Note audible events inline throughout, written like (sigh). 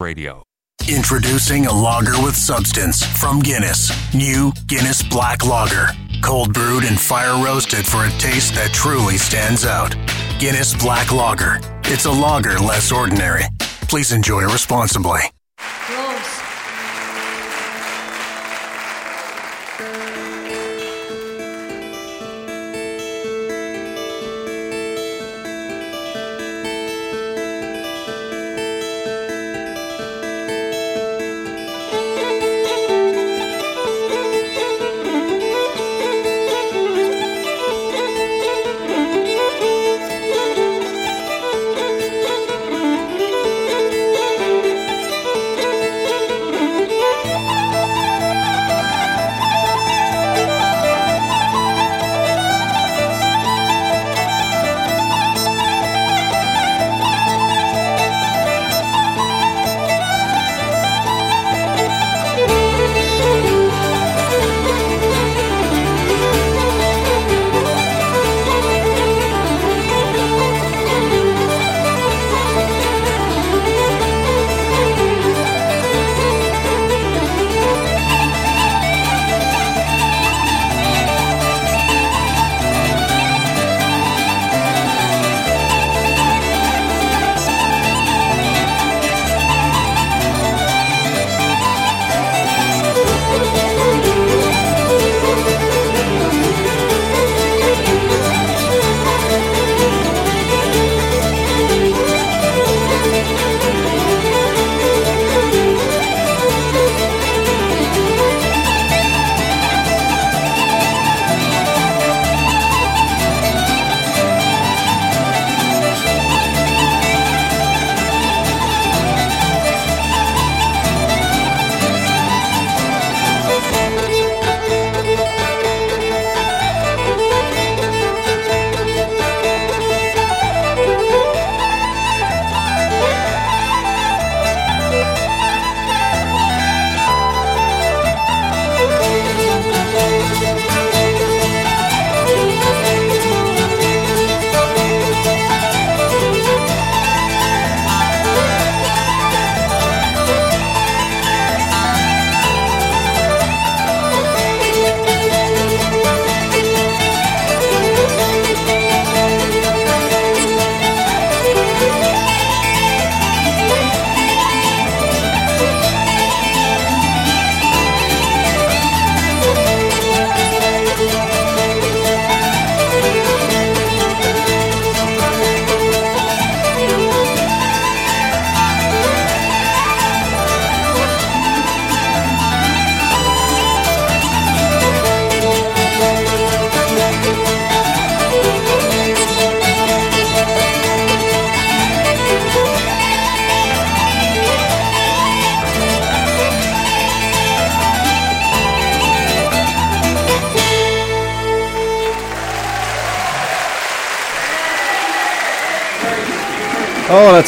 Radio. Introducing a lager with substance from Guinness. New Guinness Black Lager. Cold brewed and fire roasted for a taste that truly stands out. Guinness Black Lager. It's a lager less ordinary. Please enjoy responsibly.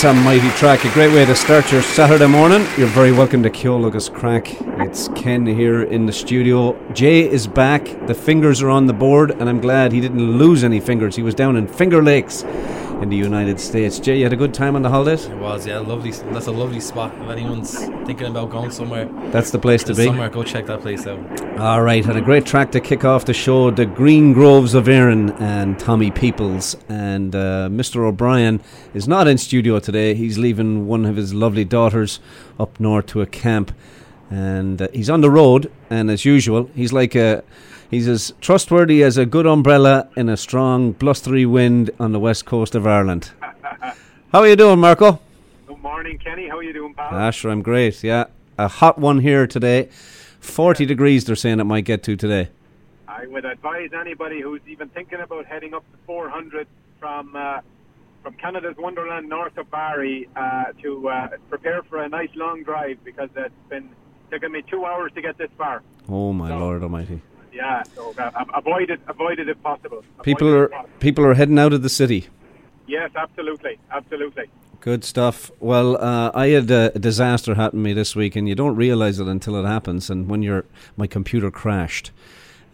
That's a mighty track. A great way to start your Saturday morning. You're very welcome to Ceol agus Craic. It's Ken here in the studio. Jay is back. The fingers are on the board, and I'm glad he didn't lose any fingers. He was down in Finger Lakes in the United States. Jay, you had a good time on the holidays? It was, yeah, lovely. That's a lovely spot. If anyone's thinking about going somewhere, That's the place to be. somewhere, go check that place out. All right, and a great track to kick off the show The Green Groves of Erin and Tommy Peoples. And uh, Mr. O'Brien is not in studio today. He's leaving one of his lovely daughters up north to a camp. And uh, he's on the road, and as usual, he's like a. He's as trustworthy as a good umbrella in a strong, blustery wind on the west coast of Ireland. (laughs) How are you doing, Marco? Good morning, Kenny. How are you doing, pal? Ah, sure, I'm great. Yeah, a hot one here today. Forty degrees. They're saying it might get to today. I would advise anybody who's even thinking about heading up to 400 from uh, from Canada's Wonderland north of Barrie uh, to uh, prepare for a nice long drive because it's been taking me two hours to get this far. Oh my So- lord Almighty! Yeah, so uh, avoid it, avoid it if possible. Avoid People are possible. people are heading out of the city. Yes, absolutely, absolutely. Good stuff. Well, uh, I had a, disaster happen to me this week, and you don't realize it until it happens. And when your my computer crashed,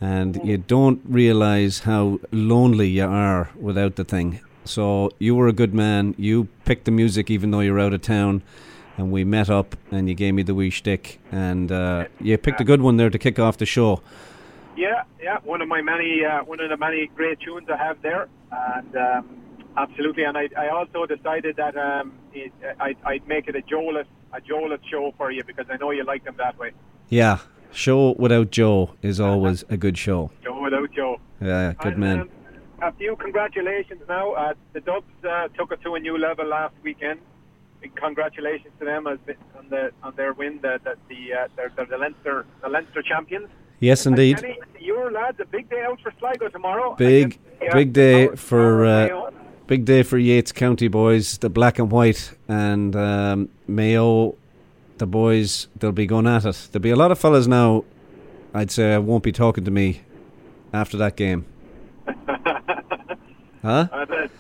and you don't realize how lonely you are without the thing. So you were a good man. You picked the music, even though you're out of town, and we met up, and you gave me the wee shtick, and uh, you picked a good one there to kick off the show. Yeah, yeah, one of my many, uh, one of the many great tunes I have there, and um, absolutely. And I, I also decided that um, it, I'd, I'd make it a Joelus, a Joelus show for you because I know you like them that way. Yeah, show without Joe is always a good show. Joe without Joe. Yeah, good And, man. um, a few congratulations now. Uh, the Dubs uh, took it to a new level last weekend. Big congratulations to them as on the on their win. The the, the uh, they're, they're the Leinster the Leinster champions. Yes, indeed. Kenny, your lads, a big day out for Sligo tomorrow. Big, Yeah, big day for uh, big day for Yeats County boys, the black and white, and um, Mayo, the boys. They'll be going at it. There'll be a lot of fellas now. I'd say won't be talking to me after that game. (laughs) huh? Uh, as,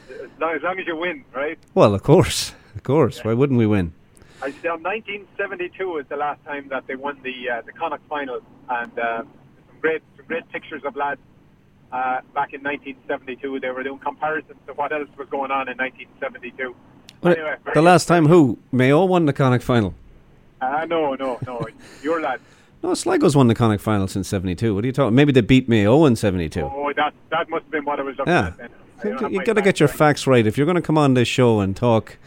long, as long as you win, right? Well, of course, of course. Why wouldn't we win? I said 1972 is the last time that they won the uh, the Connacht final, and uh, some great some great pictures of lads uh, back in 1972. They were doing comparisons to what else was going on in 1972. Anyway, the last time who Mayo won the Connacht final. Uh, no, no, no. (laughs) Your lads. No, Sligo's won the Connacht final since '72. What are you talking? Maybe they beat Mayo in '72. Oh, that that must have been what I was looking Yeah. at. Then. You've You got to get your facts facts right. If you're going to come on this show and talk,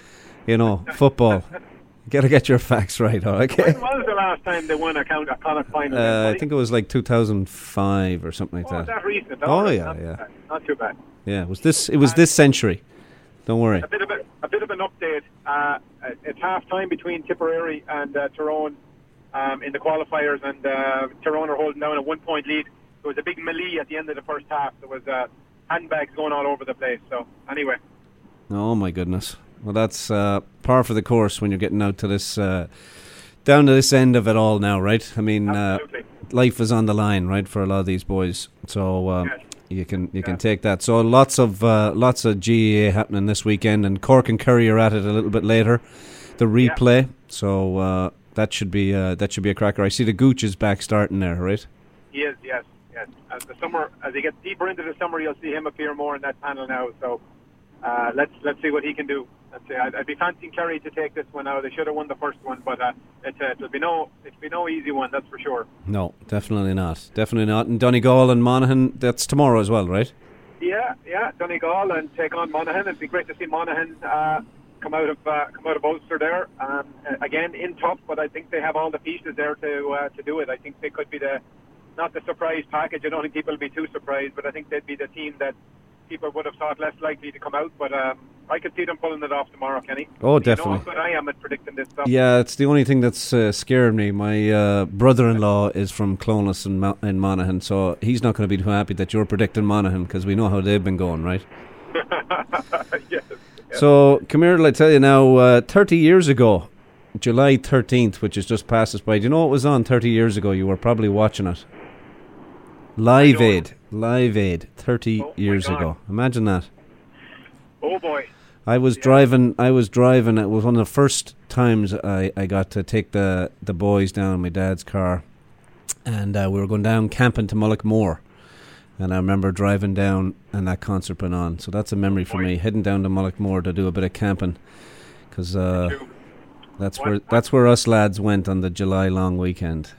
you know, football, (laughs) you got to get your facts right. all right? Okay. When was the last time they won a, count, a Connacht final? Uh, I think it was like 2005 or something like Oh, that. that recent. Oh, yeah, not yeah. Bad. Not too bad. Yeah, it was this. It was this century. Don't worry. a bit of a, a bit of an update. Uh, it's half time between Tipperary and uh, Tyrone um, in the qualifiers, and uh, Tyrone are holding down a one point lead. There was a big melee at the end of the first half. There was uh, handbags going all over the place. So anyway, Oh my goodness. Well, that's uh, par for the course when you're getting out to this, uh, down to this end of it all now, right? I mean, uh, life is on the line, right, for a lot of these boys. So um, Yes. you can you can take that. So lots of uh, lots of GAA happening this weekend, and Cork and Kerry are at it a little bit later. The replay, so uh, that should be uh, that should be a cracker. I see the Gooch is back starting there, right? He is, yes, yes. As the summer, as he gets deeper into the summer, you'll see him appear more in that panel now. So uh, let's let's see what he can do. Let's see. I'd, I'd be fancying Kerry to take this one out. They should have won the first one, but uh, it's, uh, it'll be no it'll be no easy one, that's for sure. No, definitely not. Definitely not. And Donegal and Monaghan, that's tomorrow as well, right? Yeah, yeah, Donegal and take on Monaghan. It'd be great to see Monaghan uh, come out of uh, come out of Ulster there. Um, uh, again, in top, but I think they have all the pieces there to uh, to do it. I think they could be the not the surprise package. I don't think people will be too surprised, but I think they'd be the team that people would have thought less likely to come out. But um, I could see them pulling it off tomorrow, Kenny. Oh, You definitely. good I am at predicting this stuff. Yeah, it's the only thing that's uh, scared me. My uh, brother-in-law is from Clones in, Mo- in Monaghan, so he's not going to be too happy that you're predicting Monaghan because we know how they've been going, right? (laughs) yes. So, come here, I tell you now. Uh, Thirty years ago, July thirteenth, which has just passed us by. Do you know what was on thirty years ago? You were probably watching it. Live. Aid, Live Aid, thirty Oh, my years ago. Imagine that. Oh boy. I was driving. I was driving. It was one of the first times I, I got to take the, the boys down in my dad's car, and uh, we were going down camping to Mullaghmore. And I remember driving down and that concert went on. So that's a memory for me. Heading down to Mullaghmore to do a bit of camping, because uh, that's where that's where us lads went on the July long weekend.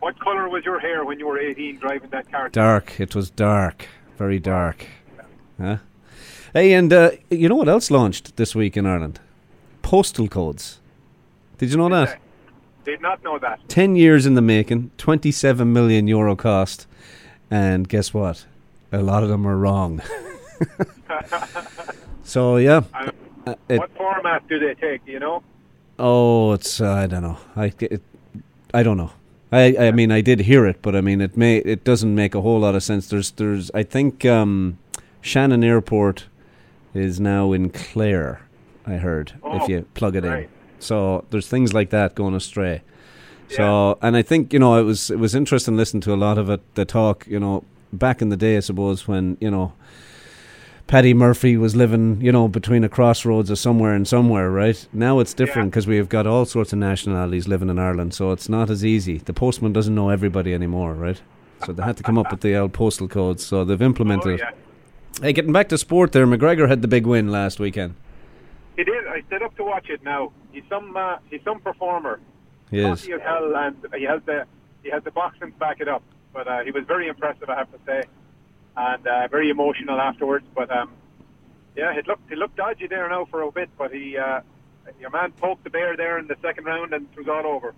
What colour was your hair when you were 18 driving that car? Dark. It was dark. Very dark. Huh? Hey, and uh, you know what else launched this week in Ireland? Postal codes. Did you know that? Did not know that. 10 years in the making, 27 million euro cost, and guess what? A lot of them are wrong. (laughs) so, yeah. Uh, Uh, it, what format do they take? You know. oh, it's, uh, I don't know. I, it, I don't know. I, I mean, I did hear it, but I mean, it may it doesn't make a whole lot of sense. There's, there's, I think, um, Shannon Airport is now in Clare. I heard if Oh, you plug it in. So there's things like that going astray. So and I think you know it was it was interesting listening to a lot of it. The talk, you know, back in the day, I suppose when you know. Paddy Murphy was living, you know, between a crossroads of somewhere and somewhere, right? Now it's different Yeah. because we have got all sorts of nationalities living in Ireland, so it's not as easy. The postman doesn't know everybody anymore, right? So they had to come up with the old postal codes, so they've implemented Oh, it. Hey, getting back to sport there, McGregor had the big win last weekend. He did. I stood up to watch it now. he's some uh, he's some performer. He is. Hell, and he has the he has the boxing to back it up. But uh, he was very impressive, I have to say, and uh, very emotional afterwards. But um, yeah, it looked it looked dodgy there now for a bit, but he uh, your man poked the bear there in the second round, and it was all over.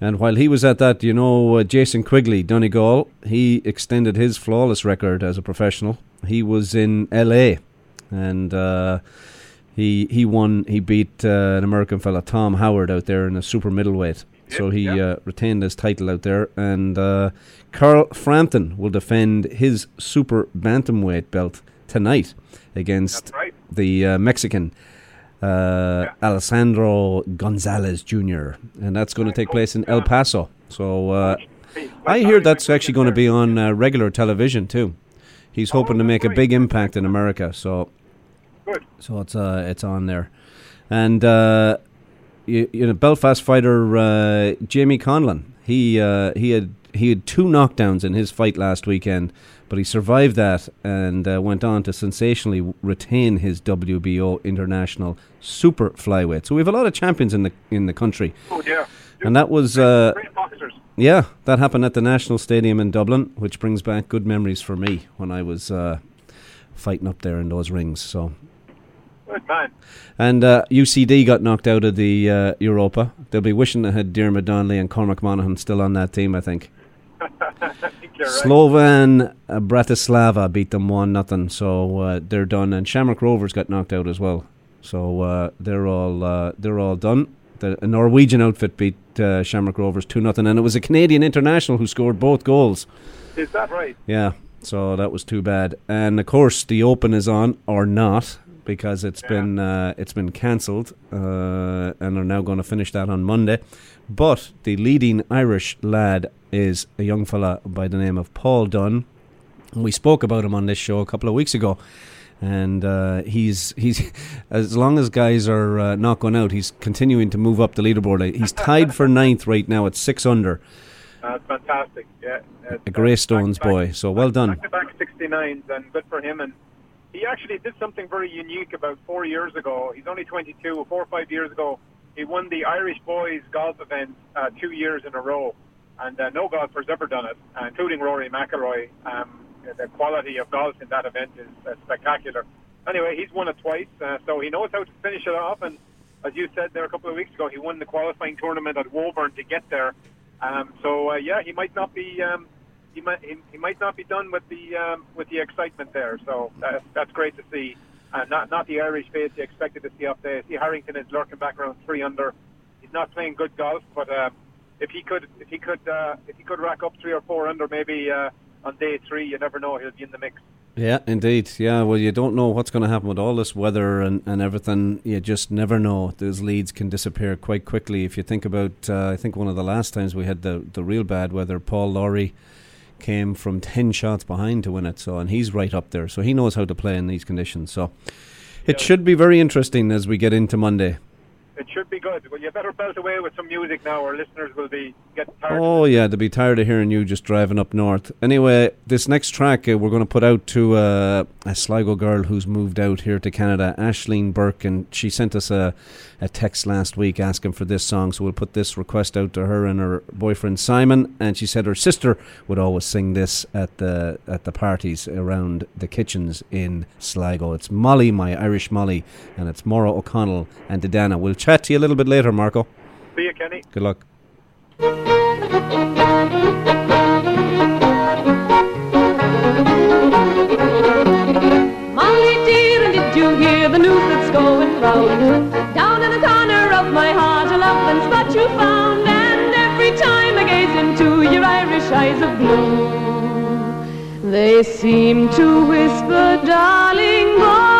And while he was at that, you know, uh, Jason Quigley, Donegal, he extended his flawless record as a professional. He was in L.A. and uh, he he won. He beat uh, an American fella, Tom Howard, out there in a super middleweight. So he yeah. uh, retained his title out there. And uh, Carl Frampton will defend his super bantamweight belt tonight against right. the uh, Mexican uh, Alessandro Gonzalez Jr. And that's going to take place in El Paso. So uh, I hear that's actually going to be on uh, regular television too. He's hoping to make a big impact in America. So Good. so it's uh, it's on there, and uh, you, you know Belfast fighter uh, Jamie Conlan. He uh, he had he had two knockdowns in his fight last weekend, but he survived that and uh, went on to sensationally retain his WBO international super flyweight. So we have a lot of champions in the in the country, Oh yeah. and that was. Uh, yeah, that happened at the National Stadium in Dublin, which brings back good memories for me when I was uh, fighting up there in those rings. So, Good and uh, UCD got knocked out of the uh, Europa. They'll be wishing they had Dermot Donnelly and Cormac Monaghan still on that team. I think (laughs) I think. Slovan uh, Bratislava beat them one nothing, so uh, they're done. And Shamrock Rovers got knocked out as well, so uh, they're all uh, they're all done. The a Norwegian outfit beat uh, Shamrock Rovers two nothing, and it was a Canadian international who scored both goals. Is that right? Yeah, so that was too bad. And of course, the Open is on or not because it's Yeah. been uh, it's been cancelled, uh, and are now going to finish that on Monday. But the leading Irish lad is a young fella by the name of Paul Dunne. And we spoke about him on this show a couple of weeks ago. And uh, he's he's (laughs) as long as guys are uh, not going out, he's continuing to move up the leaderboard. He's tied for ninth right now at six under. That's fantastic. Yeah. A Greystones back-to-back- boy. So well done. Back-to-back 69s, and good for him. And he actually did something very unique about four years ago. He's only 22. Four or five years ago, he won the Irish boys golf event uh, two years in a row, and uh, no golfer's ever done it, uh, including Rory McIlroy. Um, the quality of golf in that event is uh, spectacular. Anyway, he's won it twice, uh, so he knows how to finish it off. And as you said there a couple of weeks ago, he won the qualifying tournament at Woburn to get there. Um, so uh, yeah, he might not be um, he might he, he might not be done with the um, with the excitement there. So that's that's great to see. Uh, not not the Irish face you expected to see up there. See Harrington is lurking back around three under. He's not playing good golf, but uh, if he could if he could uh, if he could rack up three or four under, maybe uh, on day three, you never know he'll be in the mix. Yeah, indeed. Yeah, well, you don't know what's going to happen with all this weather and, and everything. You just never know. Those leads can disappear quite quickly. If you think about, uh, I think one of the last times we had the, the real bad weather, Paul Lawrie came from 10 shots behind to win it. So, and he's right up there. So he knows how to play in these conditions. So it Yeah. should be very interesting as we get into Monday. It should be good. Well, you better belt away with some music now, or listeners will be getting tired. Oh yeah, they'll be tired of hearing you just driving up north. Anyway, this next track uh, we're going to put out to uh, a Sligo girl who's moved out here to Canada, Ashleen Burke, and she sent us a, a text last week asking for this song. So we'll put this request out to her and her boyfriend Simon. And she said her sister would always sing this at the at the parties around the kitchens in Sligo. It's Molly, my Irish Molly, and it's Maura O'Connell and De Dannan. We'll chat to you a little bit later, Marco. See you, Kenny. Good luck. Molly dear, and did you hear the news that's going round? Down in the corner of my heart, a loving spot you found, and every time I gaze into your Irish eyes of blue, they seem to whisper, darling boy,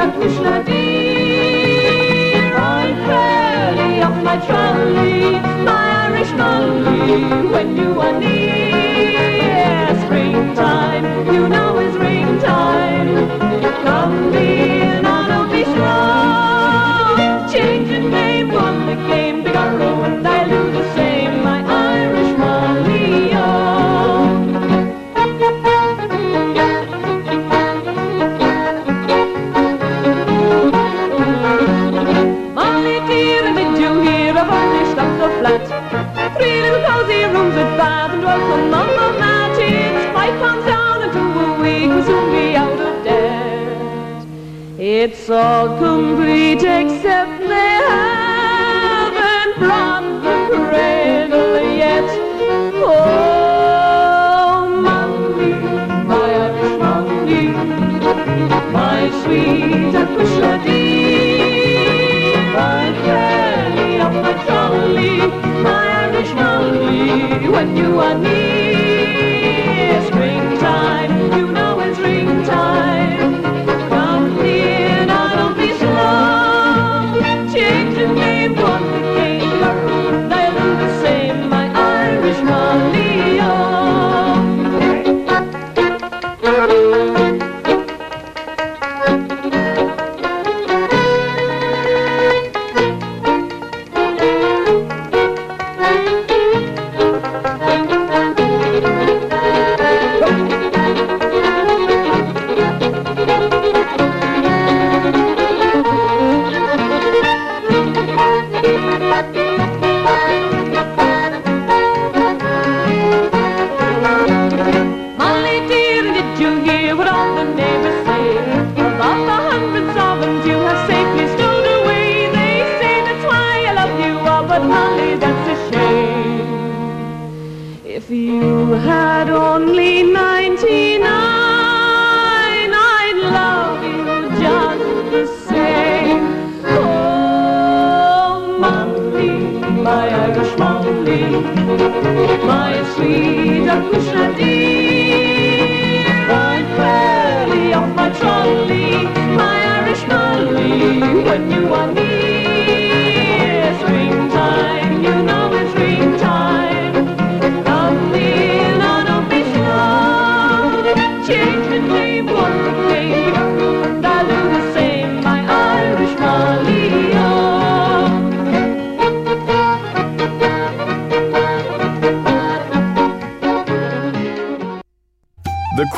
sweet Acushla dear, I'm fairly off my trolley, my Irish Molly, when you are near. Springtime, you know is ring time. Come, be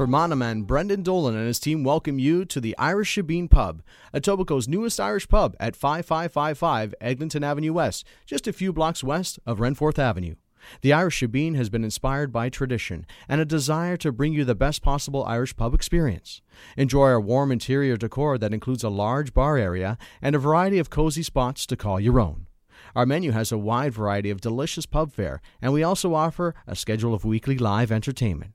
Fermanagh man, Brendan Dolan and his team welcome you to the Irish Shebeen Pub, Etobicoke's newest Irish pub at 5555 Eglinton Avenue West, just a few blocks west of Renforth Avenue. The Irish Shebeen has been inspired by tradition and a desire to bring you the best possible Irish pub experience. Enjoy our warm interior decor that includes a large bar area and a variety of cozy spots to call your own. Our menu has a wide variety of delicious pub fare, and we also offer a schedule of weekly live entertainment.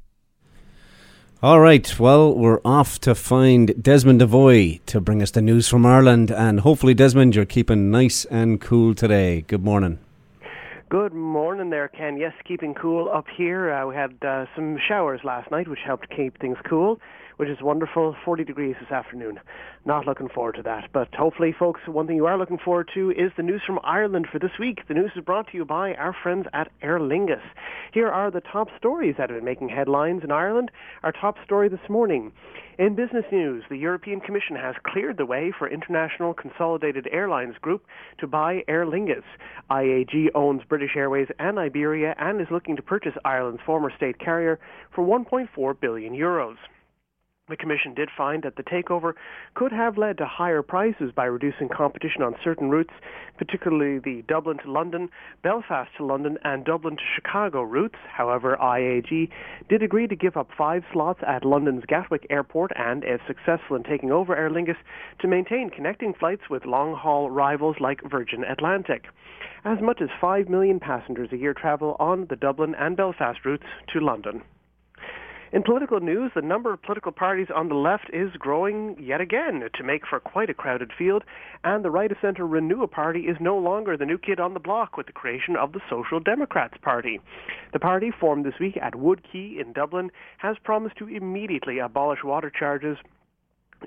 All right, well, we're off to find Desmond Devoy to bring us the news from Ireland. And hopefully, Desmond, you're keeping nice and cool today. Good morning. Good morning there, Ken. Yes, keeping cool up here. Uh, we had uh, some showers last night, which helped keep things cool, which is wonderful. 40 degrees this afternoon. Not looking forward to that. But hopefully, folks, one thing you are looking forward to is the news from Ireland for this week. The news is brought to you by our friends at Aer Lingus. Here are the top stories that have been making headlines in Ireland. Our top story this morning. In business news, the European Commission has cleared the way for International Consolidated Airlines Group to buy Aer Lingus. IAG owns British Airways and Iberia and is looking to purchase Ireland's former state carrier for 1.4 billion euros. The Commission did find that the takeover could have led to higher prices by reducing competition on certain routes, particularly the Dublin to London, Belfast to London, and Dublin to Chicago routes. However, IAG did agree to give up five slots at London's Gatwick Airport and, if successful in taking over Aer Lingus, to maintain connecting flights with long haul rivals like Virgin Atlantic. As much as 5 million passengers a year travel on the Dublin and Belfast routes to London. In political news, the number of political parties on the left is growing yet again to make for quite a crowded field, and the right-of-centre Renua Party is no longer the new kid on the block with the creation of the Social Democrats Party. The party, formed this week at Wood Quay in Dublin, has promised to immediately abolish water charges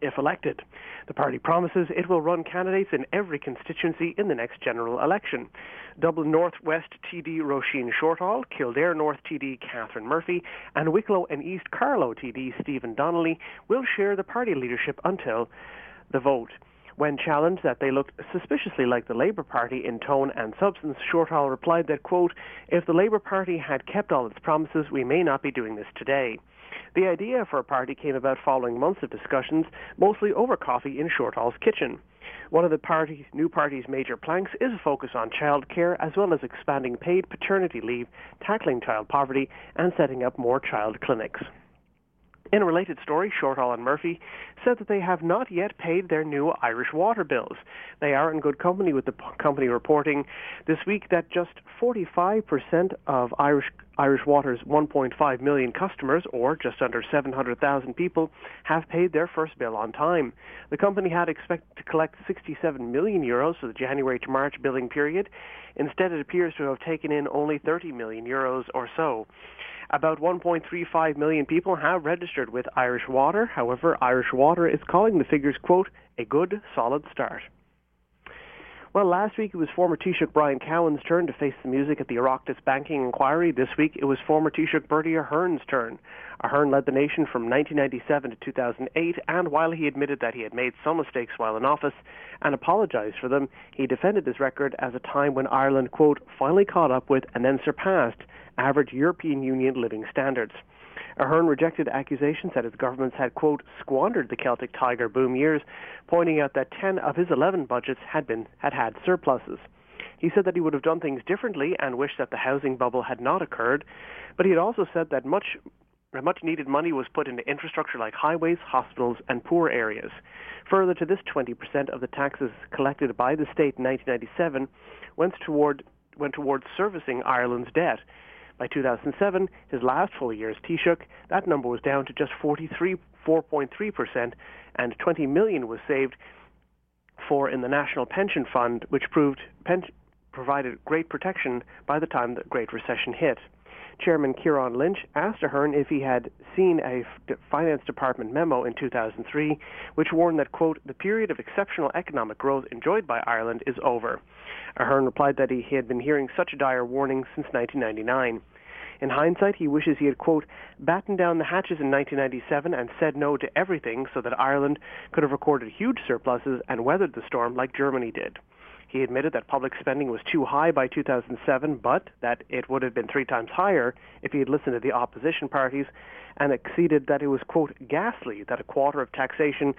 if elected. The party promises it will run candidates in every constituency in the next general election. Dublin North West TD Roisin Shortall, Kildare North TD Catherine Murphy, and Wicklow and East Carlow TD Stephen Donnelly will share the party leadership until the vote. When challenged that they looked suspiciously like the Labour Party in tone and substance, Shortall replied that, quote, if the Labour Party had kept all its promises, we may not be doing this today. The idea for a party came about following months of discussions, mostly over coffee in Shortall's kitchen. One of the party, new party's major planks is a focus on childcare as well as expanding paid paternity leave, tackling child poverty, and setting up more child clinics. In a related story, Shortall and Murphy said that they have not yet paid their new Irish water bills. They are in good company with the company reporting this week that just 45% of Irish Irish Water's 1.5 million customers, or just under 700,000 people, have paid their first bill on time. The company had expected to collect 67 million euros for the January to March billing period. Instead, it appears to have taken in only 30 million euros or so. About 1.35 million people have registered with Irish Water. However, Irish Water is calling the figures, quote, a good, solid start. Well, last week it was former Taoiseach Brian Cowen's turn to face the music at the Oireachtas banking inquiry. This week it was former Taoiseach Bertie Ahern's turn. Ahern led the nation from 1997 to 2008, and while he admitted that he had made some mistakes while in office and apologized for them, he defended his record as a time when Ireland, quote, finally caught up with and then surpassed average European Union living standards. Ahern rejected accusations that his governments had, quote, squandered the Celtic Tiger boom years, pointing out that 10 of his 11 budgets had, been, had had surpluses. He said that he would have done things differently and wished that the housing bubble had not occurred, but he had also said that much much needed money was put into infrastructure like highways, hospitals, and poor areas. Further to this, 20% of the taxes collected by the state in 1997 went toward went towards servicing Ireland's debt. By 2007, his last full year as Taoiseach, that number was down to just 43, 4.3%, and 20 million was saved for in the National Pension Fund, which proved pen- provided great protection by the time the Great Recession hit. Chairman Kieran Lynch asked Ahern if he had seen a finance department memo in 2003 which warned that, quote, the period of exceptional economic growth enjoyed by Ireland is over. Ahern replied that he had been hearing such a dire warnings since 1999. In hindsight, he wishes he had, quote, battened down the hatches in 1997 and said no to everything so that Ireland could have recorded huge surpluses and weathered the storm like Germany did. He admitted that public spending was too high by 2007, but that it would have been three times higher if he had listened to the opposition parties, and exceeded that it was, quote, ghastly that a quarter of taxation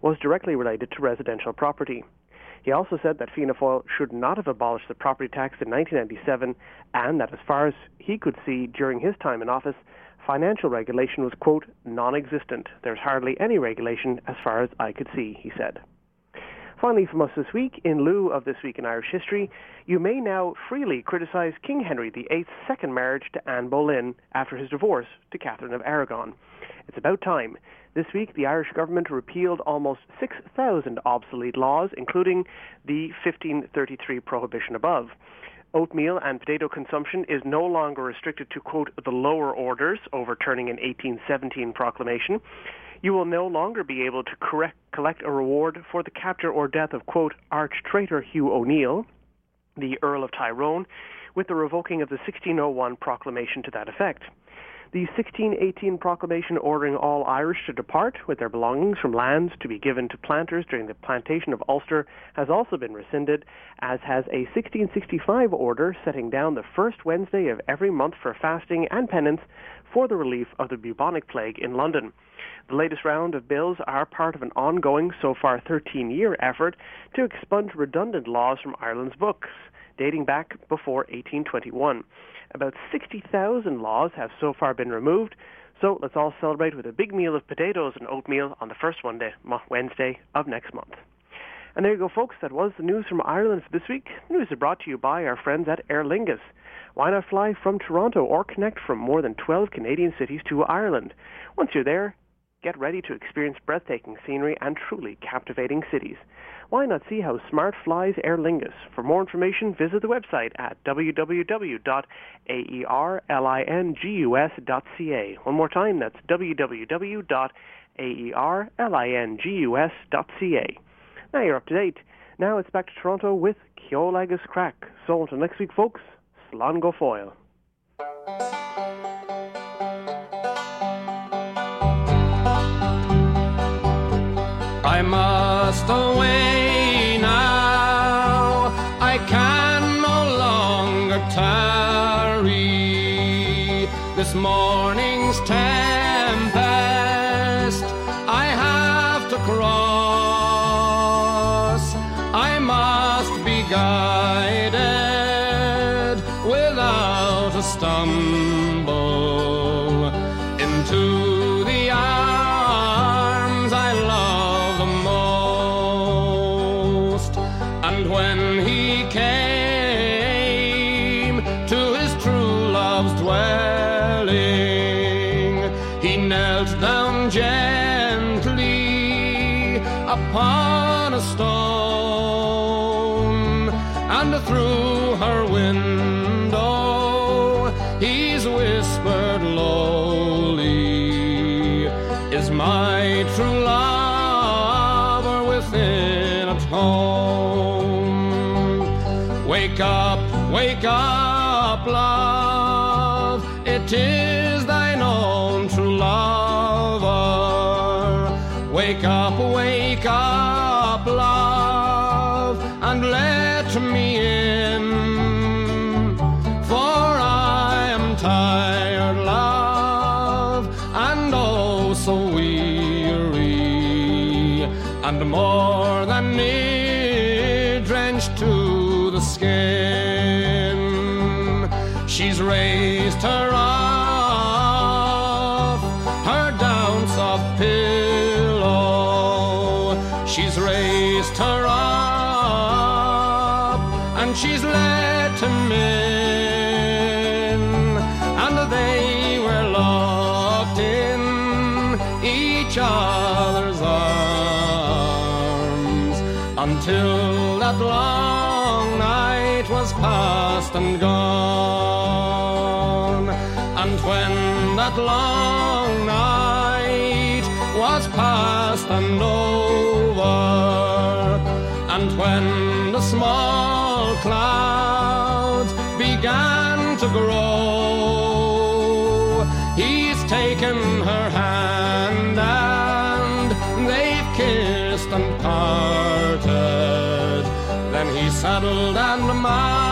was directly related to residential property. He also said that Fianna Fáil should not have abolished the property tax in 1997, and that as far as he could see during his time in office, financial regulation was, quote, non-existent. There's hardly any regulation as far as I could see, he said. Finally, from us this week, in lieu of This Week in Irish History, you may now freely criticise King Henry VIII's second marriage to Anne Boleyn after his divorce to Catherine of Aragon. It's about time. This week, the Irish government repealed almost 6,000 obsolete laws, including the 1533 prohibition above. Oatmeal and potato consumption is no longer restricted to, quote, the lower orders, overturning an 1817 proclamation you will no longer be able to correct, collect a reward for the capture or death of, quote, arch traitor Hugh O'Neill, the Earl of Tyrone, with the revoking of the 1601 proclamation to that effect. The 1618 proclamation ordering all Irish to depart with their belongings from lands to be given to planters during the plantation of Ulster has also been rescinded, as has a 1665 order setting down the first Wednesday of every month for fasting and penance for the relief of the bubonic plague in London. The latest round of bills are part of an ongoing, so far 13-year effort to expunge redundant laws from Ireland's books, dating back before 1821. About 60,000 laws have so far been removed, so let's all celebrate with a big meal of potatoes and oatmeal on the first Wednesday of next month. And there you go, folks. That was the news from Ireland for this week. News is brought to you by our friends at Aer Lingus. Why not fly from Toronto or connect from more than 12 Canadian cities to Ireland? Once you're there, get ready to experience breathtaking scenery and truly captivating cities. Why not see how smart flies Aer Lingus? For more information, visit the website at www.aerlingus.ca. One more time, that's www.aerlingus.ca. Now you're up to date. Now it's back to Toronto with Ceol Craic. So until next week, folks, Slán go foil. I must away now. I can no longer tarry. This morning's tempest each other's arms until that long night was past and gone. And when that long night was past and over, and when the small clouds began to grow, saddled and mounted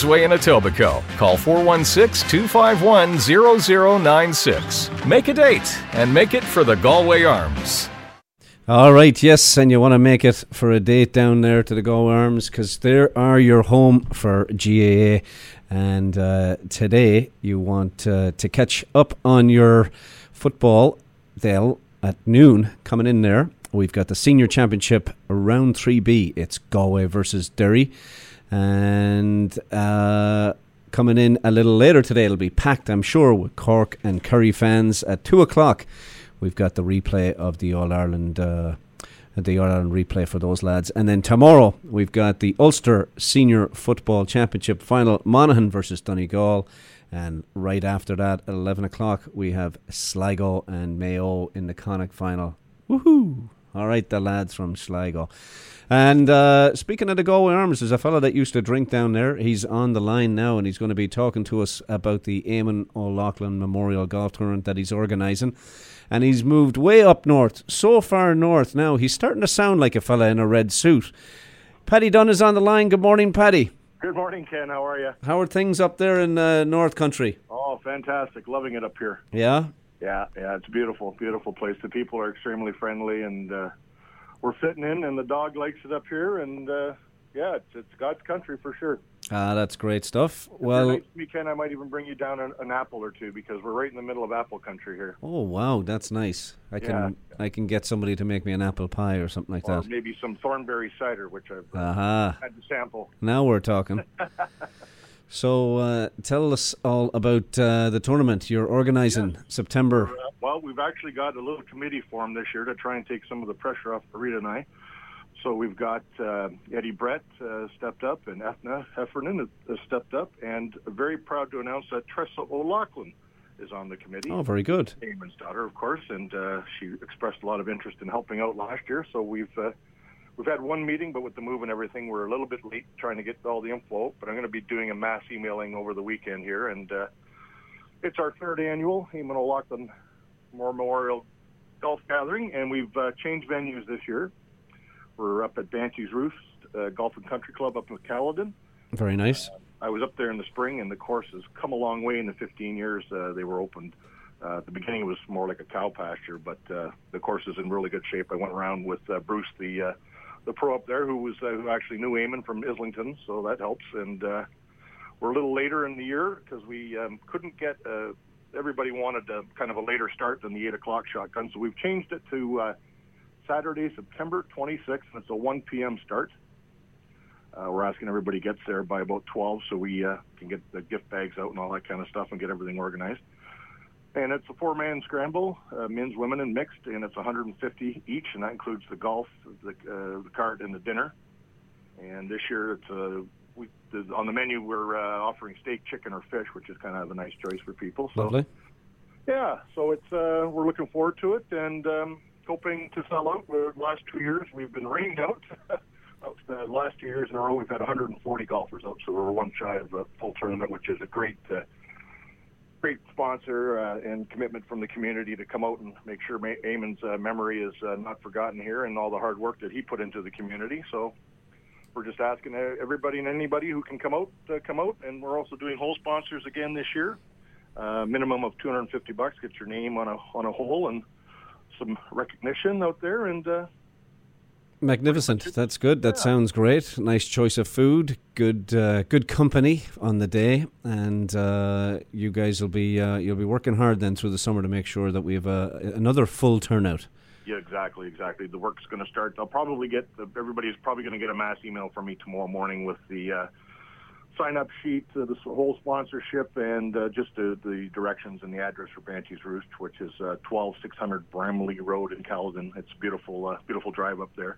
Way in Etobicoke. Call 416 251 0096. Make a date and make it for the Galway Arms. All right, yes, and you want to make it for a date down there to the Galway Arms because there are your home for GAA. And uh, today you want uh, to catch up on your football. They'll at noon coming in there. We've got the senior championship round 3B. It's Galway versus Derry. And uh, coming in a little later today, it'll be packed, I'm sure, with Cork and Kerry fans at 2 o'clock. We've got the replay of the All Ireland. Uh, the All Ireland replay for those lads. And then tomorrow we've got the Ulster Senior Football Championship final, Monaghan versus Donegal. And right after that, at 11 o'clock, we have Sligo and Mayo in the Connacht final. Woohoo! All right, the lads from Sligo. And uh, speaking of the Galway Arms, there's a fellow that used to drink down there. He's on the line now, and he's going to be talking to us about the Eamon O'Loughlin Memorial Golf Tournament that he's organising. And he's moved way up north, so far north now. He's starting to sound like a fella in a red suit. Paddy Dunn is on the line. Good morning, Paddy. Good morning, Ken. How are you? How are things up there in uh, North Country? Oh, fantastic. Loving it up here. Yeah? Yeah, yeah, it's beautiful, beautiful place. The people are extremely friendly, and uh, we're fitting in, and the dog likes it up here, and uh, yeah, it's, it's God's country for sure. Ah, that's great stuff. If well, nice Ken, I might even bring you down an, an apple or two because we're right in the middle of apple country here. oh wow, that's nice. I can I can get somebody to make me an apple pie or something like Or that. maybe some Thornbury cider, which I've uh, Aha. had to sample. Now we're talking. (laughs) so uh, tell us all about uh, the tournament you're organising September. Well, we've actually got a little committee formed this year to try and take some of the pressure off Rita and I. So we've got uh, Eddie Brett uh, stepped up and Ethna Heffernan has, stepped up, and very proud to announce that Tressa O'Loughlin is on the committee. Oh, very good. Eamon's daughter, of course, and uh, she expressed a lot of interest in helping out last year. So we've uh, we've had one meeting, but with the move and everything, we're a little bit late trying to get all the info. But I'm going to be doing a mass emailing over the weekend here, and uh, it's our third annual Eamon O'Loughlin More memorial Golf Gathering, and we've uh, changed venues this year. We're up at Banty's Roost uh, Golf and Country Club up in Caledon. Very nice. I was up there in the spring, and the course has come a long way in the 15 years uh, they were opened. Uh, at the beginning, it was more like a cow pasture, but uh, the course is in really good shape. I went around with uh, Bruce, the uh, the pro up there, who was uh, who actually knew Eamon from Islington, so that helps. And uh, we're a little later in the year because we um, couldn't get. Uh, everybody wanted a, kind of a later start than the eight o'clock shotgun, so we've changed it to uh, Saturday, September 26th, and it's a 1 p.m. start. Uh, we're asking everybody gets there by about 12 so we uh, can get the gift bags out and all that kind of stuff and get everything organized. And it's a four-man scramble, uh, men's, women, and mixed, and it's 150 each, and that includes the golf, the, uh, the cart, and the dinner. And this year, it's uh, we, the, on the menu we're uh, offering steak, chicken, or fish, which is kind of a nice choice for people. So Lovely. yeah, so it's uh, we're looking forward to it and um, hoping to sell out. The last two years we've been rained out. (laughs) The last two years in a row, we've had 140 golfers out, so we're one shy of a full tournament, which is a great, uh, great sponsor uh, and commitment from the community to come out and make sure Eamon's uh, memory is uh, not forgotten here and all the hard work that he put into the community. So we're just asking everybody and anybody who can come out uh, come out, and we're also doing hole sponsors again this year. Uh, minimum of 250 bucks, get your name on a on a hole and some recognition out there, and uh, Magnificent. That's good. That sounds great. Nice choice of food. Good, uh, good company on the day, and uh, you guys will be uh, you'll be working hard then through the summer to make sure that we have uh, another full turnout. Yeah, exactly, exactly. The work's going to start. I'll probably get everybody's probably going to get a mass email from me tomorrow morning with the uh, sign-up sheet, uh, the whole sponsorship, and uh, just the, the directions and the address for Banty's Roost, which is uh, 12600 Bramalea Road in Caledon. It's beautiful, uh, beautiful drive up there.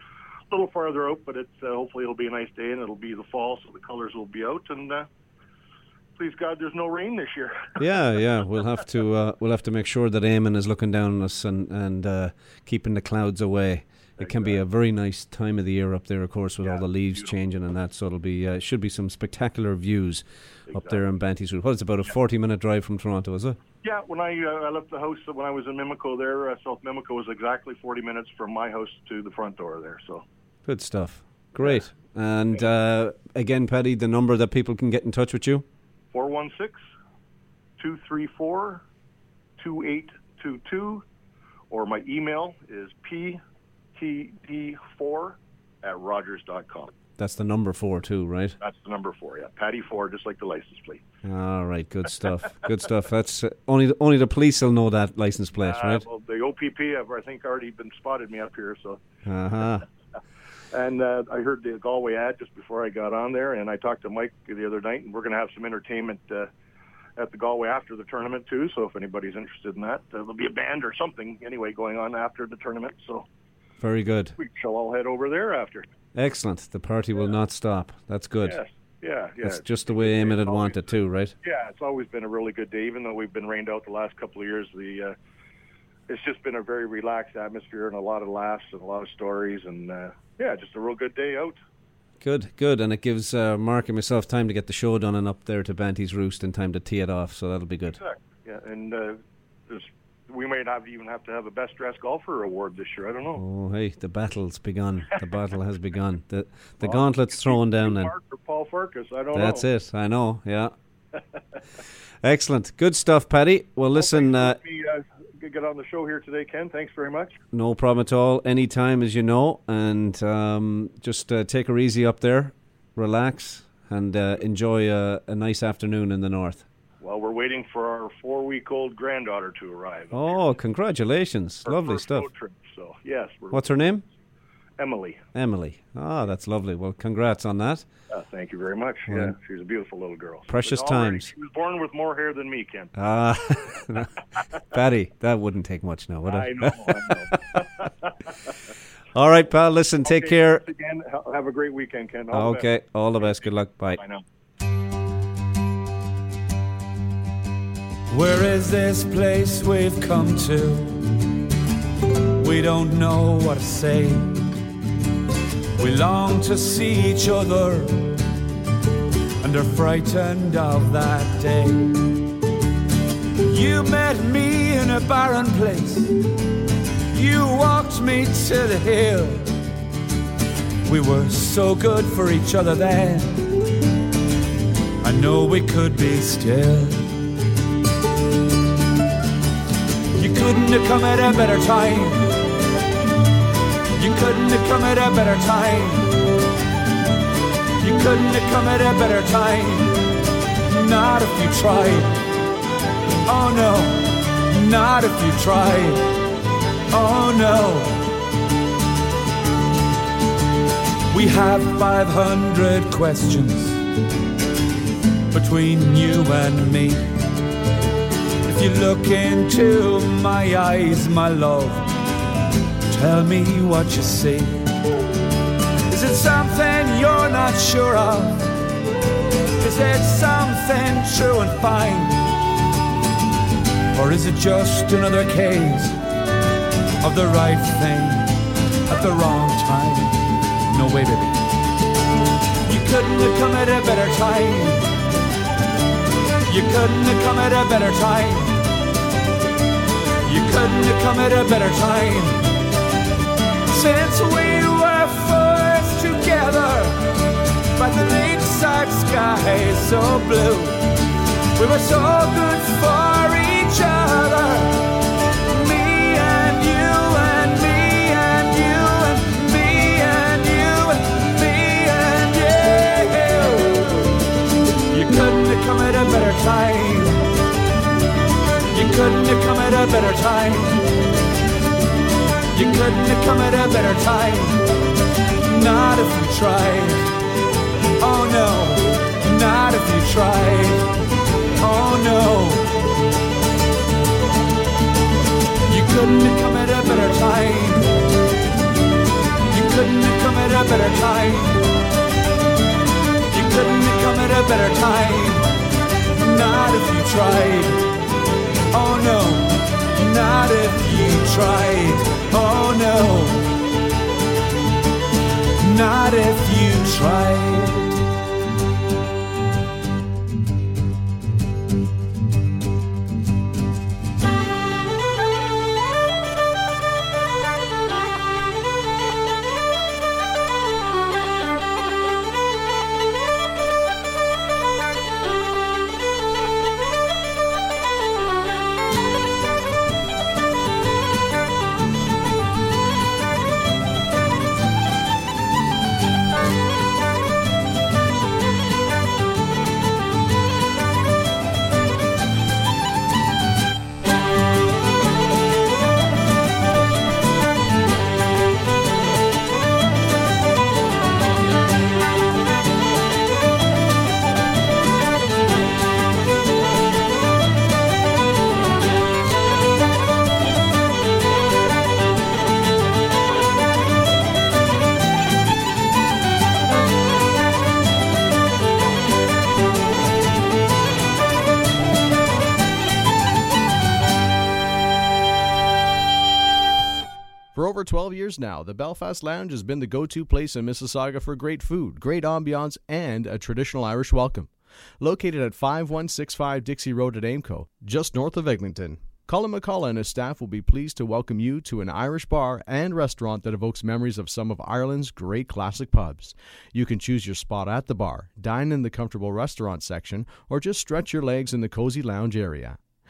A little farther out, but it's uh, hopefully it'll be a nice day and it'll be the fall, so the colors will be out and. Uh, please God, there's no rain this year. (laughs) yeah, yeah. We'll have to uh, we'll have to make sure that Eamon is looking down on us and and uh, keeping the clouds away. It can be a very nice time of the year up there, of course, with all the leaves changing and that. So it'll be uh, should be some spectacular views up there in Banty's Roost. What is about a forty minute drive from Toronto? Is it? Yeah, when I uh, I left the house when I was in Mimico there, uh, South Mimico was exactly 40 minutes from my house to the front door there. So Good stuff. Great. And uh, again, Paddy, the number that people can get in touch with you. 416 234 2822 or my email is ptd4 at rogers.com. That's the number four too, right? That's the number four, yeah. Patty 4, just like the license plate. All right, good stuff. good stuff. That's uh, only the, only the police will know that license plate, Uh, right? well, the OPP have, I think, already been spotted me up here, so. Uh huh. And uh, I heard the Galway ad just before I got on there, and I talked to Mike the other night, and we're going to have some entertainment uh, at the Galway after the tournament too. So if anybody's interested in that, uh, there'll be a band or something anyway going on after the tournament. So Very good. we shall all head over there after. Excellent. The party will not stop. That's good. Yes. Yeah, yeah. That's just the way Eamon had wanted too, right? Yeah, it's always been a really good day, even though we've been rained out the last couple of years. The uh, it's just been a very relaxed atmosphere and a lot of laughs and a lot of stories, and uh, yeah, just a real good day out. Good, good. And it gives uh, Mark and myself time to get the show done and up there to Banty's Roost in time to tee it off. So that'll be good. Exactly. Yeah, and uh, we might have even have to have a best dressed golfer award this year. I don't know. Oh, hey, the battle's begun. The battle has begun. The (laughs) the gauntlet's thrown down or Paul Farkas. I don't That's know. it. I know. Yeah. (laughs) Excellent. Good stuff, Paddy. Well, listen, uh, uh, get on the show here today, Ken. Thanks very much. no problem at all. Anytime, as you know. And um, just uh, take her easy up there, relax, and uh, enjoy a, a nice afternoon in the north. Well, we're waiting for our four-week-old granddaughter to arrive. Oh, congratulations. Her Lovely stuff. trip, so yes, What's her name? Emily. Emily. Ah, that's lovely. Well, congrats on that. Uh, thank you very much. Well, yeah, she's a beautiful little girl. precious But already times. She was born with more hair than me, Ken. Ah, (laughs) Paddy, that wouldn't take much now, would it? I know. I know. (laughs) All right, pal. Listen, take care. Again, have a great weekend, Ken. All Okay, best. all the best. Good luck. Bye. Bye now. Where is this place we've come to? We don't know what to say. We long to see each other and are frightened of that day. You met me in a barren place. You walked me to the hill. We were so good for each other then. I know we could be still. You couldn't have come at a better time. You couldn't have come at a better time. You couldn't have come at a better time. Not if you tried. Oh no, not if you tried. Oh no. We have 500 questions between you and me. If you look into my eyes, my love, tell me what you see. Is it something you're not sure of? Is it something true and fine? Or is it just another case of the right thing at the wrong time? No way, baby. You couldn't have come at a better time. You couldn't have come at a better time. You couldn't have come at a better time. Since we were forced together by the lakeside sky so blue, we were so good for each other. Me and you and me and you and me and you me and you. You couldn't have come at a better time. You couldn't have come at a better time. Couldn't have come at a better time. Not if you tried. Oh no, not if you tried. Oh no. You couldn't have come at a better time. You couldn't have come at a better time. You couldn't have come at a better time. Not if you tried. Oh no, not if you tried. Oh no, not if you tried. Over 12 years now, the Belfast Lounge has been the go to place in Mississauga for great food, great ambiance, and a traditional Irish welcome. Located at 5165 Dixie Road at Aimco, just north of Eglinton. Colin McCullough and his staff will be pleased to welcome you to an Irish bar and restaurant that evokes memories of some of Ireland's great classic pubs. You can choose your spot at the bar, dine in the comfortable restaurant section, or just stretch your legs in the cozy lounge area.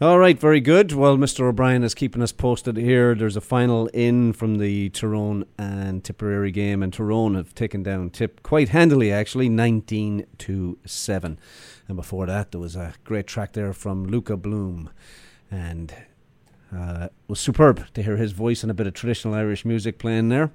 All right, very good. Well, Mr. O'Brien is keeping us posted here. There's a final in from the Tyrone and Tipperary game, and Tyrone have taken down Tip quite handily, actually, 19 to 7. And before that, there was a great track there from Luka Bloom, and uh, it was superb to hear his voice and a bit of traditional Irish music playing there.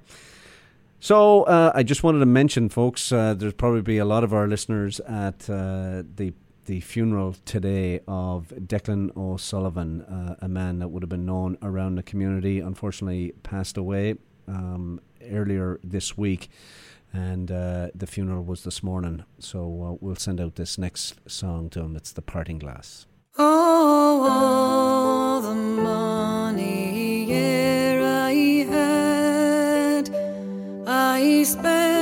So uh, I just wanted to mention, folks, uh, there's probably a lot of our listeners at uh, the the funeral today of Declan O'Sullivan, uh, a man that would have been known around the community, unfortunately passed away um, earlier this week. And uh, the funeral was this morning. So uh, we'll send out this next song to him. It's The Parting Glass. Oh, all the money e'er I had, I spent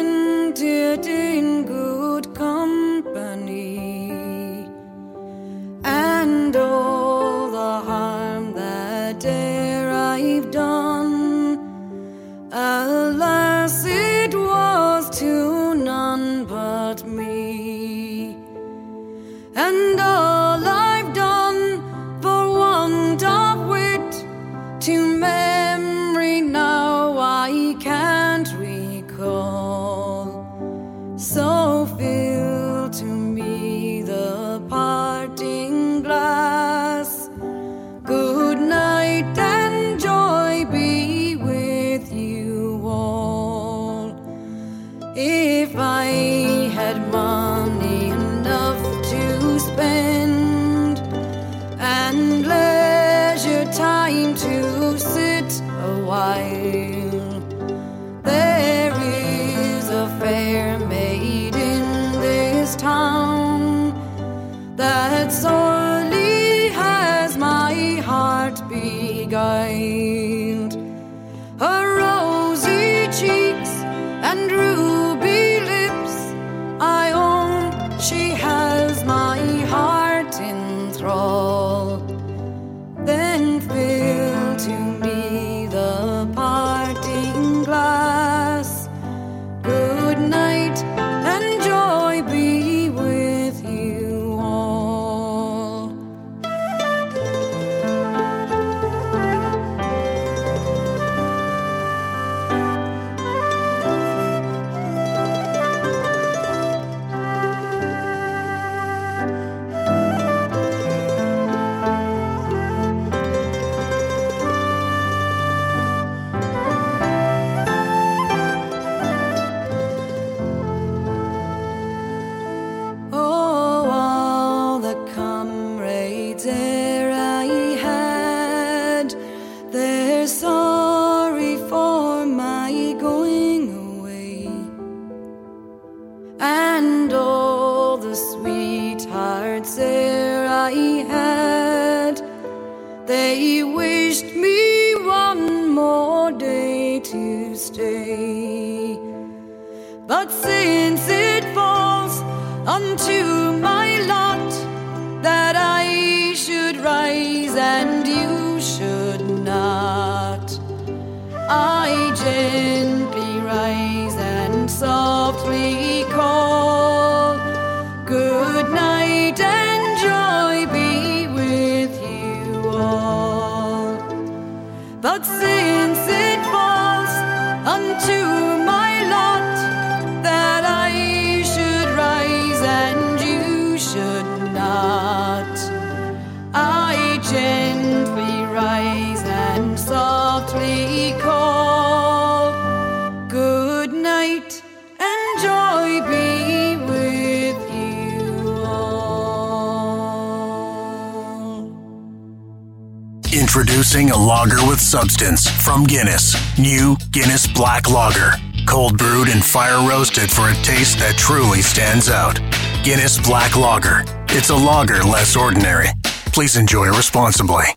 substance from Guinness. New Guinness Black Lager. Cold brewed and fire roasted for a taste that truly stands out. Guinness Black Lager. It's a lager less ordinary. Please enjoy responsibly.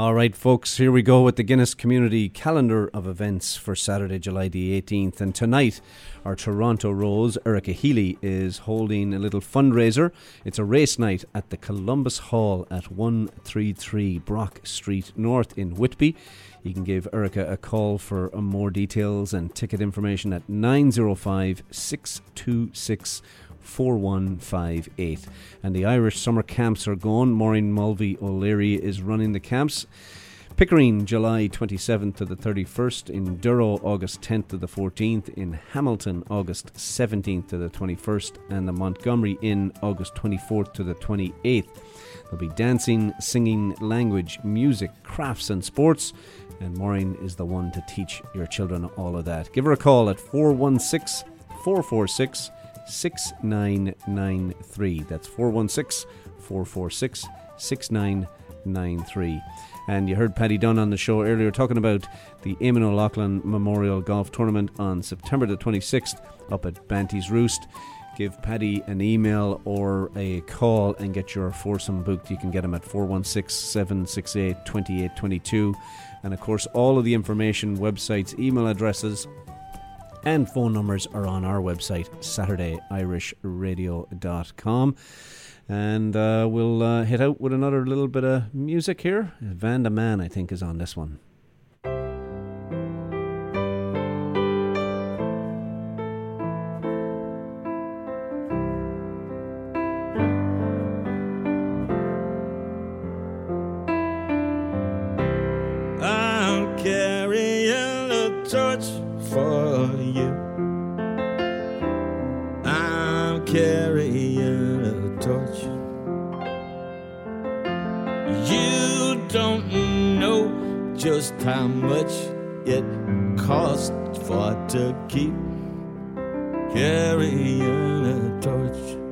All right, folks, here we go with the Guinness Community Calendar of Events for Saturday, July the 18th. And tonight, our Toronto Rose, Erica Healy, is holding a little fundraiser. It's a race night at the Columbus Hall at 133 Brock Street North in Whitby. You can give Erica a call for uh, more details and ticket information at 905 626 4158. And the Irish summer camps are gone. Maureen Mulvey O'Leary is running the camps. Pickering, July 27th to the 31st. In Durrow, August 10th to the 14th. In Hamilton, August 17th to the 21st. And the Montgomery Inn, August 24th to the 28th. There'll be dancing, singing, language, music, crafts, and sports. And Maureen is the one to teach your children all of that. Give her a call at 416 446 6993. That's 416 446 6993. And you heard Paddy Dunn on the show earlier talking about the Eamon O'Loughlin Memorial Golf Tournament on September the 26th up at Banty's Roost. Give Paddy an email or a call and get your foursome booked. You can get them at 416 768 2822. And of course, all of the information, websites, email addresses, and phone numbers are on our website, SaturdayIrishRadio.com. And uh, we'll uh, hit out with another little bit of music here. Van de Man, I think, is on this one. You don't know just how much it costs for to keep carrying a torch.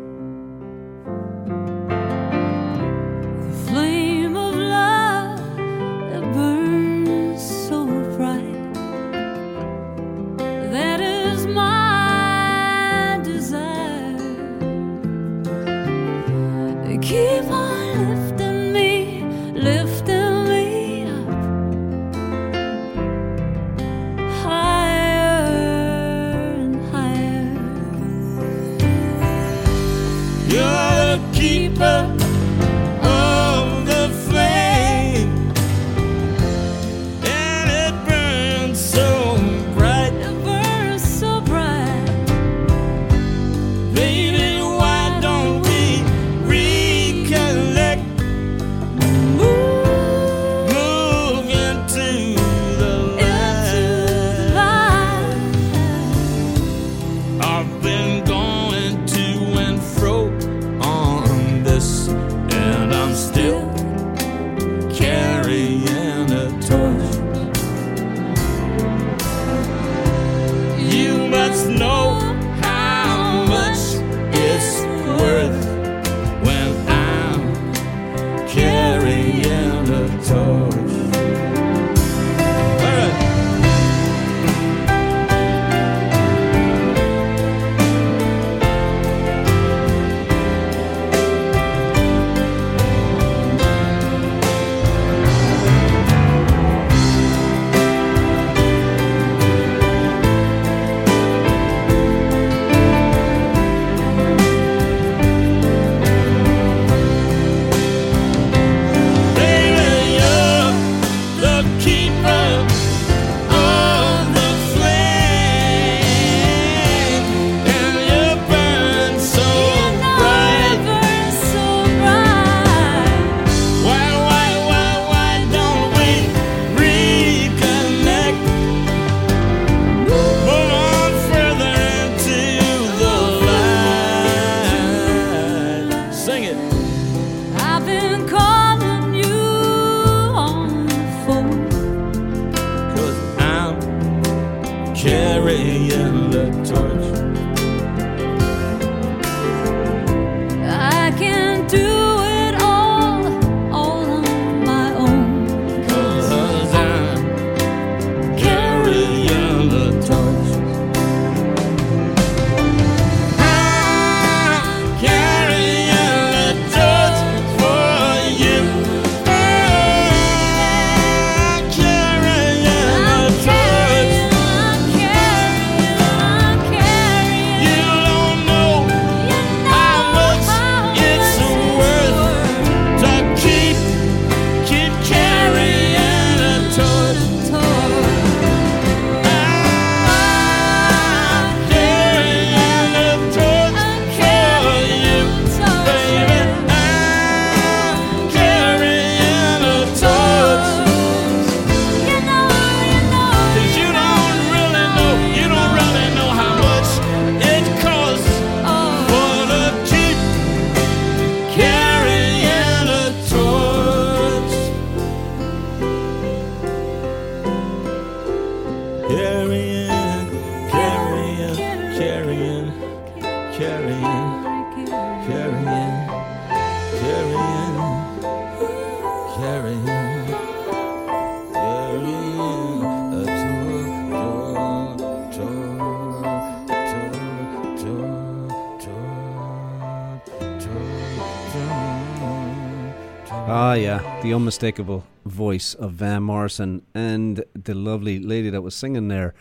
The unmistakable voice of Van Morrison and the lovely lady that was singing there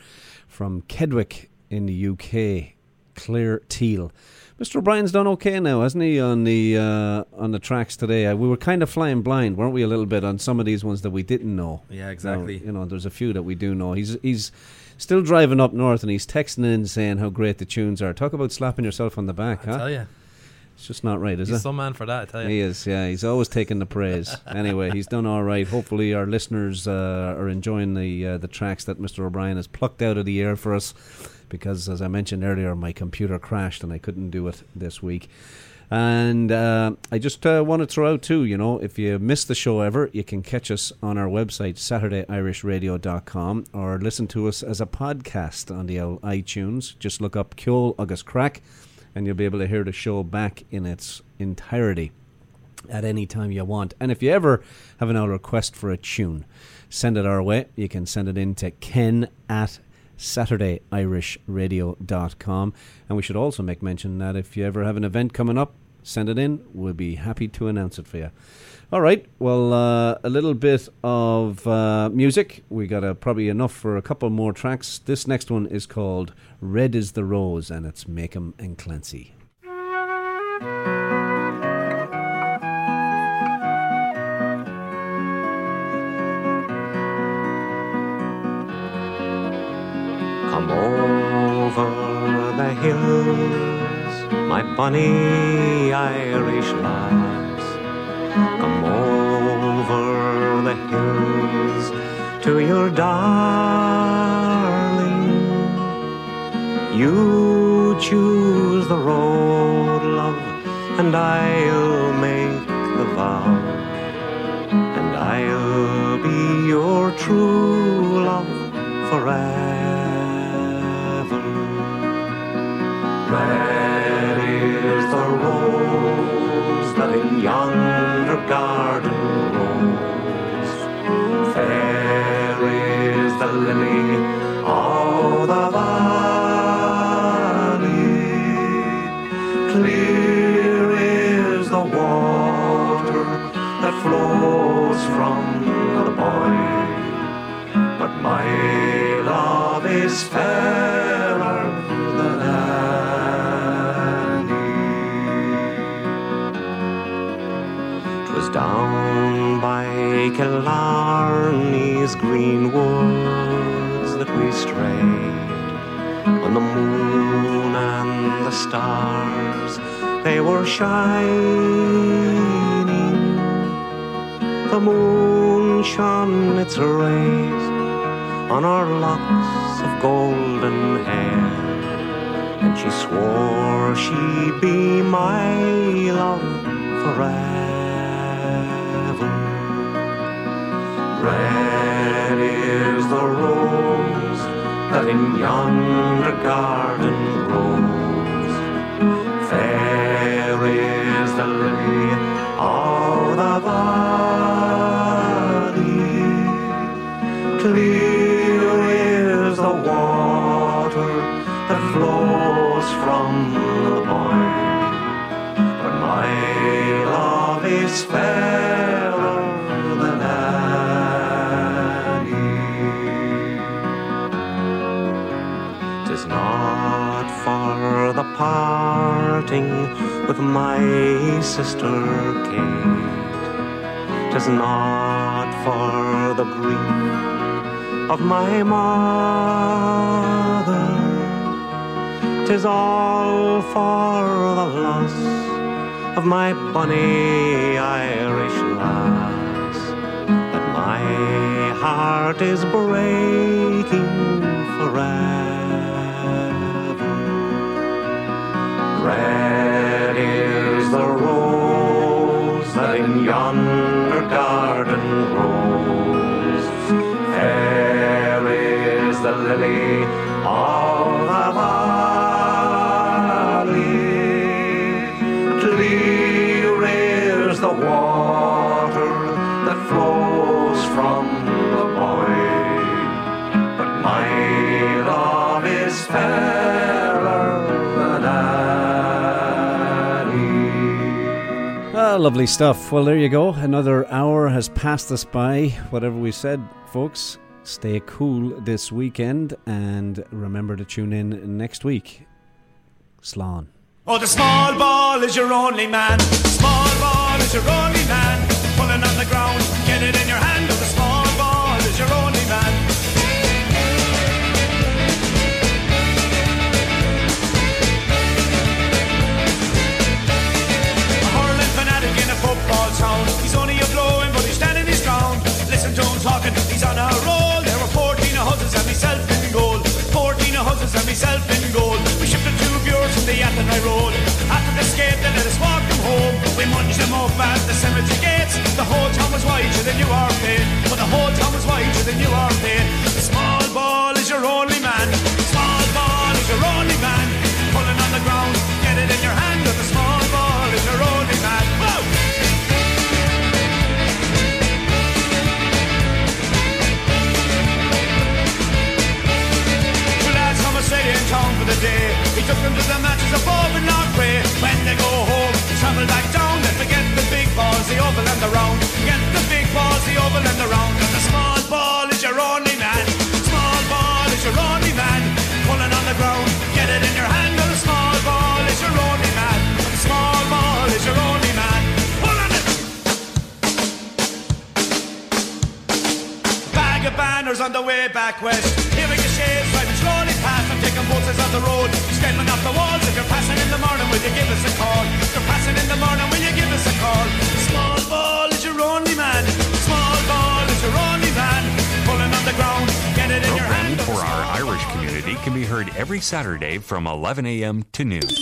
from Kildwick in the UK, Clare Teal. Mr. O'Brien's done okay now, hasn't he, on the uh, on the tracks today? Uh, we were kind of flying blind, weren't we, a little bit on some of these ones that we didn't know. Yeah, exactly. Now, you know, there's a few that we do know. He's he's still driving up north and he's texting in saying how great the tunes are. Talk about slapping yourself on the back, I huh? tell you. It's just not right, is He's it? some man for that, I tell you. He is, yeah. He's always taking the praise. (laughs) anyway, he's done all right. Hopefully, our listeners uh, are enjoying the uh, the tracks that Mr. O'Brien has plucked out of the air for us. Because, as I mentioned earlier, my computer crashed and I couldn't do it this week. And uh, I just uh, want to throw out too, you know, if you miss the show ever, you can catch us on our website, SaturdayIrishRadio.com, or listen to us as a podcast on the old iTunes. Just look up Ceol agus Craic, and you'll be able to hear the show back in its entirety at any time you want. And if you ever have an request for a tune, send it our way. You can send it in to ken at SaturdayIrishRadio.com. And we should also make mention that if you ever have an event coming up, send it in. We'll be happy to announce it for you. All right. Well, uh, a little bit of uh, music. We got uh, probably enough for a couple more tracks. This next one is called Red is the Rose, and it's Makem and Clancy. Come over the hills, my bonny Irish lads. Come over the hills to your darling. You choose the road, love, and I'll make the vow. And I'll be your true love forever. Red is the rose that in yonder is the valley. Clear is the water that flows from the boy but my love is fairer than any. 'Twas down by Killarney's green we strayed, when the moon and the stars they were shining. The moon shone its rays on our locks of golden hair, and she swore she'd be my love forever. Red is the rose that in yonder garden grows. Fair is the lily of the valley, clear is the water that flows from the boy. But my love is fairer parting with my sister Kate. Tis not for the grief of my mother. Tis all for the loss of my bonny Irish lass that my heart is breaking rose that lovely stuff. Well, there you go. Another hour has passed us by. Whatever we said, folks, stay cool this weekend and remember to tune in next week. Slán. Oh, the small ball is your only man. Small ball is your only man. Pulling on the ground, get it in your hand. Oh, the small football town. He's only a blowing, but he's standing his ground. Listen to him talking, he's on a roll. There were 14 houses and myself in goal. 14 houses and myself in goal. We shipped the two beers from the Athenry Road. After the skate, they let us walk them home. We munged them up at the cemetery gates. The whole town was whiter than you are paid. But the whole town was whiter than you are paid. The small ball is your only man. In town for the day. He took them to the matches above in Loughrea. When they go home, travel back down. They forget the big balls, the oval and the round. Get the big balls, the oval and the round. And the small ball is your only man. Small ball is your only man. Pulling on the ground, get it in your hand. And the small ball is your only man. Small ball is your only man. Pull on it. Bag of banners on the way back west. Hearing the road. Off the walls. If you're passing in the morning, will you give us a call? If you're passing in the morning, will you give us a call? Small ball is your only man. Small ball is your only man. Pulling on the ground, get it in your hand. Programming for our Irish community can be heard every Saturday from 11 a.m. to noon.